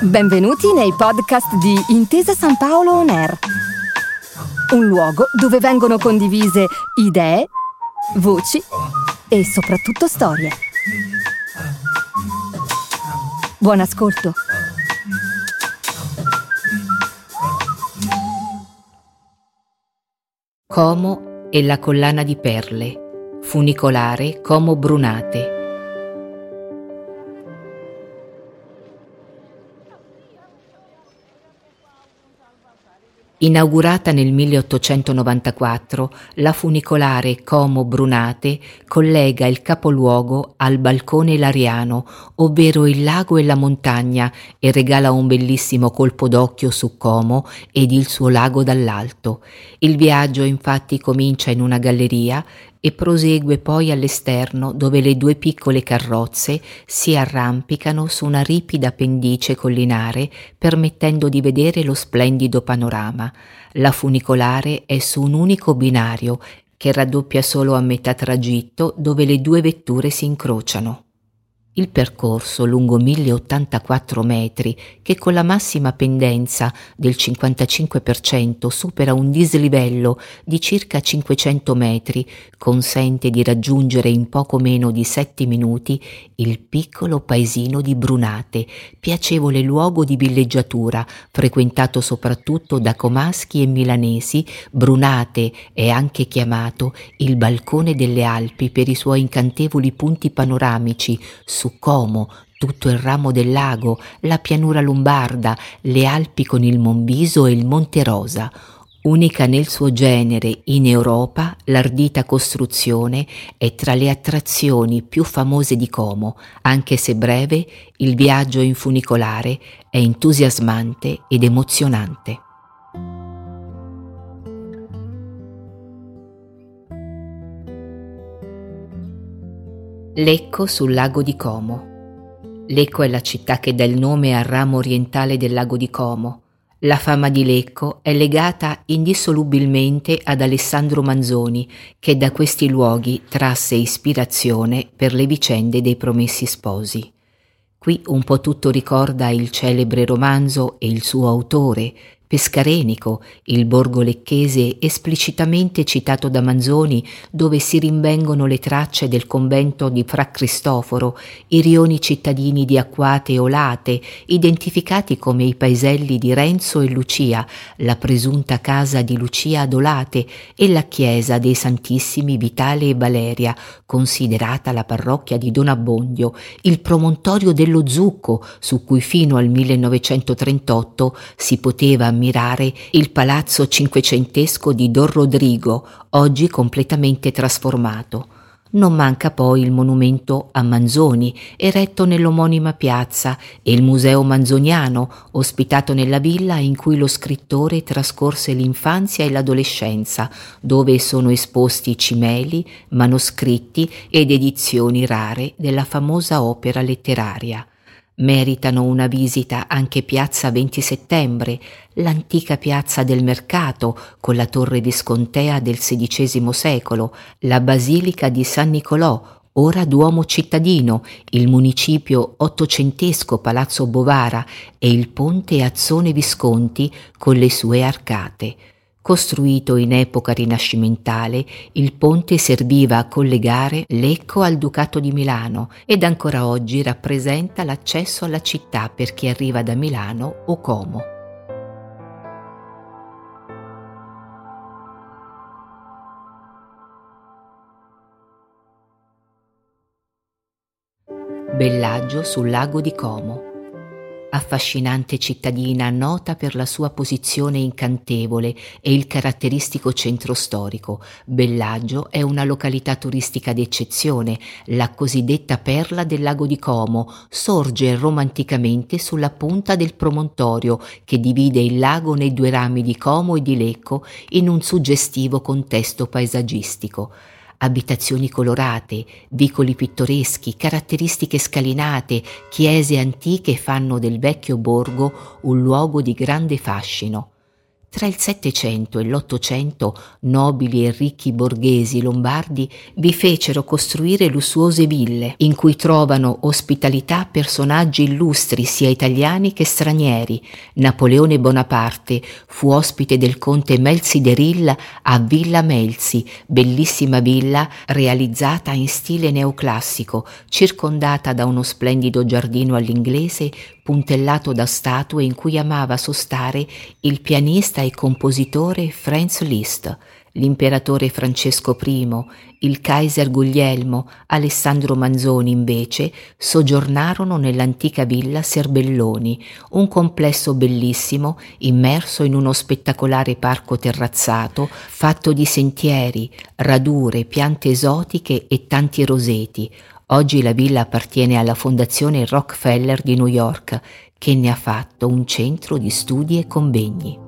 Benvenuti nei podcast di Intesa San Paolo On Air, un luogo dove vengono condivise idee, voci e soprattutto storie. Buon ascolto. Como e la collana di perle, funicolare Como Brunate, Inaugurata nel 1894, la funicolare Como Brunate collega il capoluogo al balcone lariano, ovvero il lago e la montagna, e regala un bellissimo colpo d'occhio su Como ed il suo lago dall'alto. Il viaggio infatti comincia in una galleria e prosegue poi all'esterno dove le due piccole carrozze si arrampicano su una ripida pendice collinare permettendo di vedere lo splendido panorama. La funicolare è su un unico binario che raddoppia solo a metà tragitto dove le due vetture si incrociano. Il percorso lungo 1084 metri, che con la massima pendenza del 55% supera un dislivello di circa 500 metri, consente di raggiungere in poco meno di 7 minuti il piccolo paesino di Brunate, piacevole luogo di villeggiatura, frequentato soprattutto da comaschi e milanesi. Brunate è anche chiamato il balcone delle Alpi per i suoi incantevoli punti panoramici su Como, tutto il ramo del lago, la pianura lombarda, le Alpi con il Monviso e il Monte Rosa. Unica nel suo genere in Europa, l'ardita costruzione è tra le attrazioni più famose di Como, anche se breve, il viaggio in funicolare è entusiasmante ed emozionante. Lecco sul lago di Como. Lecco è la città che dà il nome al ramo orientale del lago di Como. La fama di Lecco è legata indissolubilmente ad Alessandro Manzoni, che da questi luoghi trasse ispirazione per le vicende dei promessi sposi. Qui un po' tutto ricorda il celebre romanzo e il suo autore, Pescarenico, il borgo lecchese esplicitamente citato da Manzoni, dove si rinvengono le tracce del convento di Fra Cristoforo, i rioni cittadini di Acquate e Olate, identificati come i paeselli di Renzo e Lucia, la presunta casa di Lucia ad Olate e la chiesa dei Santissimi Vitale e Valeria, considerata la parrocchia di Don Abbondio, il promontorio dello Zucco, su cui fino al 1938 si poteva ammirare il palazzo cinquecentesco di Don Rodrigo, oggi completamente trasformato. Non manca poi il monumento a Manzoni, eretto nell'omonima piazza, e il Museo Manzoniano, ospitato nella villa in cui lo scrittore trascorse l'infanzia e l'adolescenza, dove sono esposti cimeli, manoscritti ed edizioni rare della famosa opera letteraria. Meritano una visita anche Piazza 20 Settembre, l'antica piazza del mercato con la torre viscontea del XVI secolo, la basilica di San Nicolò, ora Duomo cittadino, il municipio ottocentesco Palazzo Bovara e il ponte Azzone Visconti con le sue arcate. Costruito in epoca rinascimentale, il ponte serviva a collegare Lecco al Ducato di Milano ed ancora oggi rappresenta l'accesso alla città per chi arriva da Milano o Como. Bellaggio sul lago di Como affascinante cittadina nota per la sua posizione incantevole e il caratteristico centro storico. Bellaggio è una località turistica d'eccezione, la cosiddetta perla del lago di Como, sorge romanticamente sulla punta del promontorio che divide il lago nei due rami di Como e di Lecco in un suggestivo contesto paesaggistico abitazioni colorate, vicoli pittoreschi, caratteristiche scalinate, chiese antiche fanno del vecchio borgo un luogo di grande fascino. Tra il Settecento e l'Ottocento nobili e ricchi borghesi lombardi vi fecero costruire lussuose ville in cui trovano ospitalità personaggi illustri sia italiani che stranieri. Napoleone Bonaparte fu ospite del conte Melzi de Rille a Villa Melzi, bellissima villa realizzata in stile neoclassico, circondata da uno splendido giardino all'inglese puntellato da statue in cui amava sostare il pianista e compositore Franz Liszt, l'imperatore Francesco I, il Kaiser Guglielmo, Alessandro Manzoni invece soggiornarono nell'antica villa Serbelloni, un complesso bellissimo immerso in uno spettacolare parco terrazzato fatto di sentieri, radure, piante esotiche e tanti roseti, Oggi la villa appartiene alla Fondazione Rockefeller di New York, che ne ha fatto un centro di studi e convegni.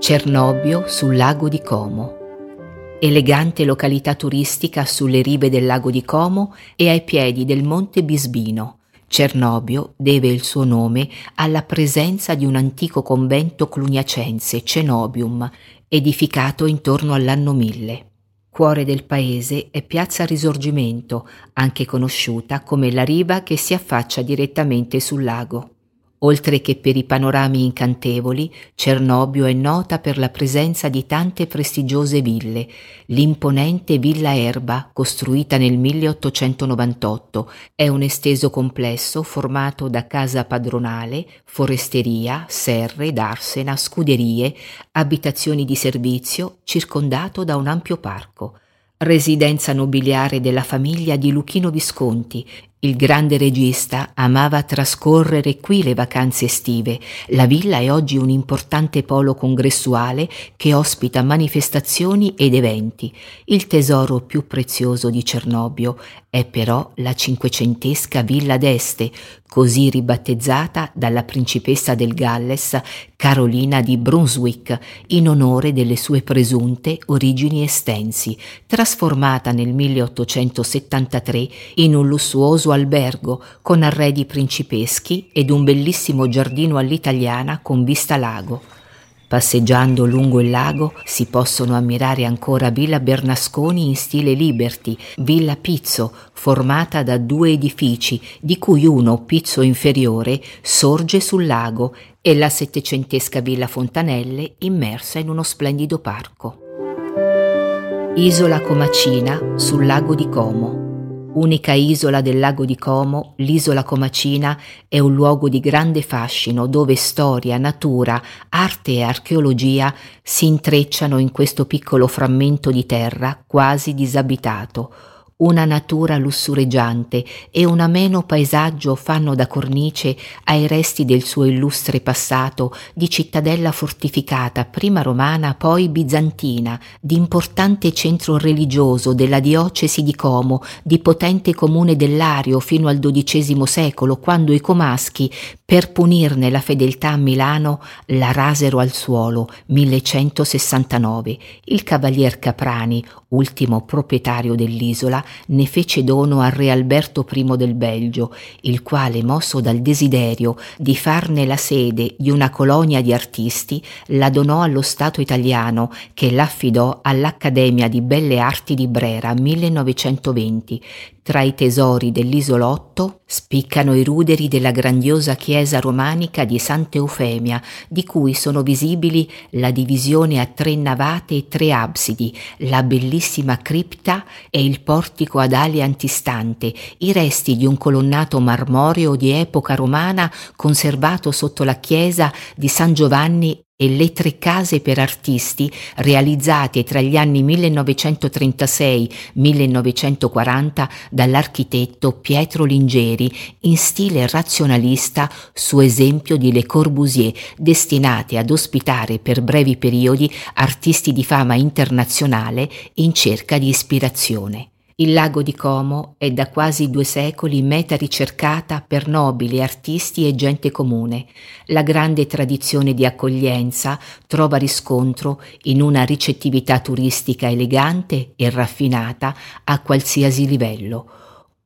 Cernobbio sul lago di Como. Elegante località turistica sulle rive del lago di Como e ai piedi del monte Bisbino Cernobio deve il suo nome alla presenza di un antico convento cluniacense, Cenobium, edificato intorno all'anno 1000. Cuore del paese è Piazza Risorgimento, anche conosciuta come la riva che si affaccia direttamente sul lago. Oltre che per i panorami incantevoli, Cernobio è nota per la presenza di tante prestigiose ville. L'imponente Villa Erba, costruita nel 1898, è un esteso complesso formato da casa padronale, foresteria, serre, darsena, scuderie, abitazioni di servizio, circondato da un ampio parco residenza nobiliare della famiglia di Luchino Visconti il grande regista amava trascorrere qui le vacanze estive. La villa è oggi un importante polo congressuale che ospita manifestazioni ed eventi. Il tesoro più prezioso di Cernobio è però la cinquecentesca Villa d'Este, così ribattezzata dalla principessa del Galles Carolina di Brunswick in onore delle sue presunte origini estensi, trasformata nel 1873 in un lussuoso albergo con arredi principeschi ed un bellissimo giardino all'italiana con vista lago. Passeggiando lungo il lago si possono ammirare ancora Villa Bernasconi in stile Liberty, Villa Pizzo, formata da due edifici, di cui uno, Pizzo inferiore, sorge sul lago, e la settecentesca Villa Fontanelle immersa in uno splendido parco. Isola Comacina sul lago di Como. Unica isola del lago di Como, l'isola Comacina è un luogo di grande fascino dove storia, natura, arte e archeologia si intrecciano in questo piccolo frammento di terra quasi disabitato, una natura lussureggiante e un ameno paesaggio fanno da cornice ai resti del suo illustre passato di cittadella fortificata, prima romana, poi bizantina, di importante centro religioso della diocesi di Como, di potente comune dell'Ario fino al XII secolo, quando i comaschi, per punirne la fedeltà a Milano, la rasero al suolo, 1169. Il cavalier Caprani, ultimo proprietario dell'isola, ne fece dono al re Alberto I del Belgio, il quale, mosso dal desiderio di farne la sede di una colonia di artisti, la donò allo Stato italiano che l'affidò all'Accademia di Belle Arti di Brera 1920, tra i tesori dell'isolotto spiccano i ruderi della grandiosa chiesa romanica di Santa Eufemia, di cui sono visibili la divisione a tre navate e tre absidi, la bellissima cripta e il portico ad ali antistante, i resti di un colonnato marmoreo di epoca romana conservato sotto la chiesa di San Giovanni e le tre case per artisti realizzate tra gli anni 1936-1940 dall'architetto Pietro Lingeri in stile razionalista su esempio di Le Corbusier, destinate ad ospitare per brevi periodi artisti di fama internazionale in cerca di ispirazione. Il lago di Como è da quasi due secoli meta ricercata per nobili, artisti e gente comune. La grande tradizione di accoglienza trova riscontro in una ricettività turistica elegante e raffinata a qualsiasi livello.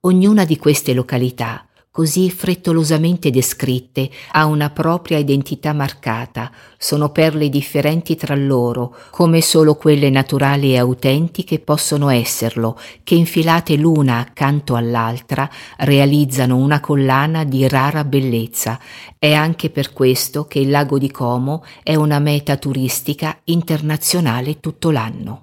Ognuna di queste località così frettolosamente descritte, ha una propria identità marcata, sono perle differenti tra loro, come solo quelle naturali e autentiche possono esserlo, che infilate l'una accanto all'altra realizzano una collana di rara bellezza. È anche per questo che il lago di Como è una meta turistica internazionale tutto l'anno.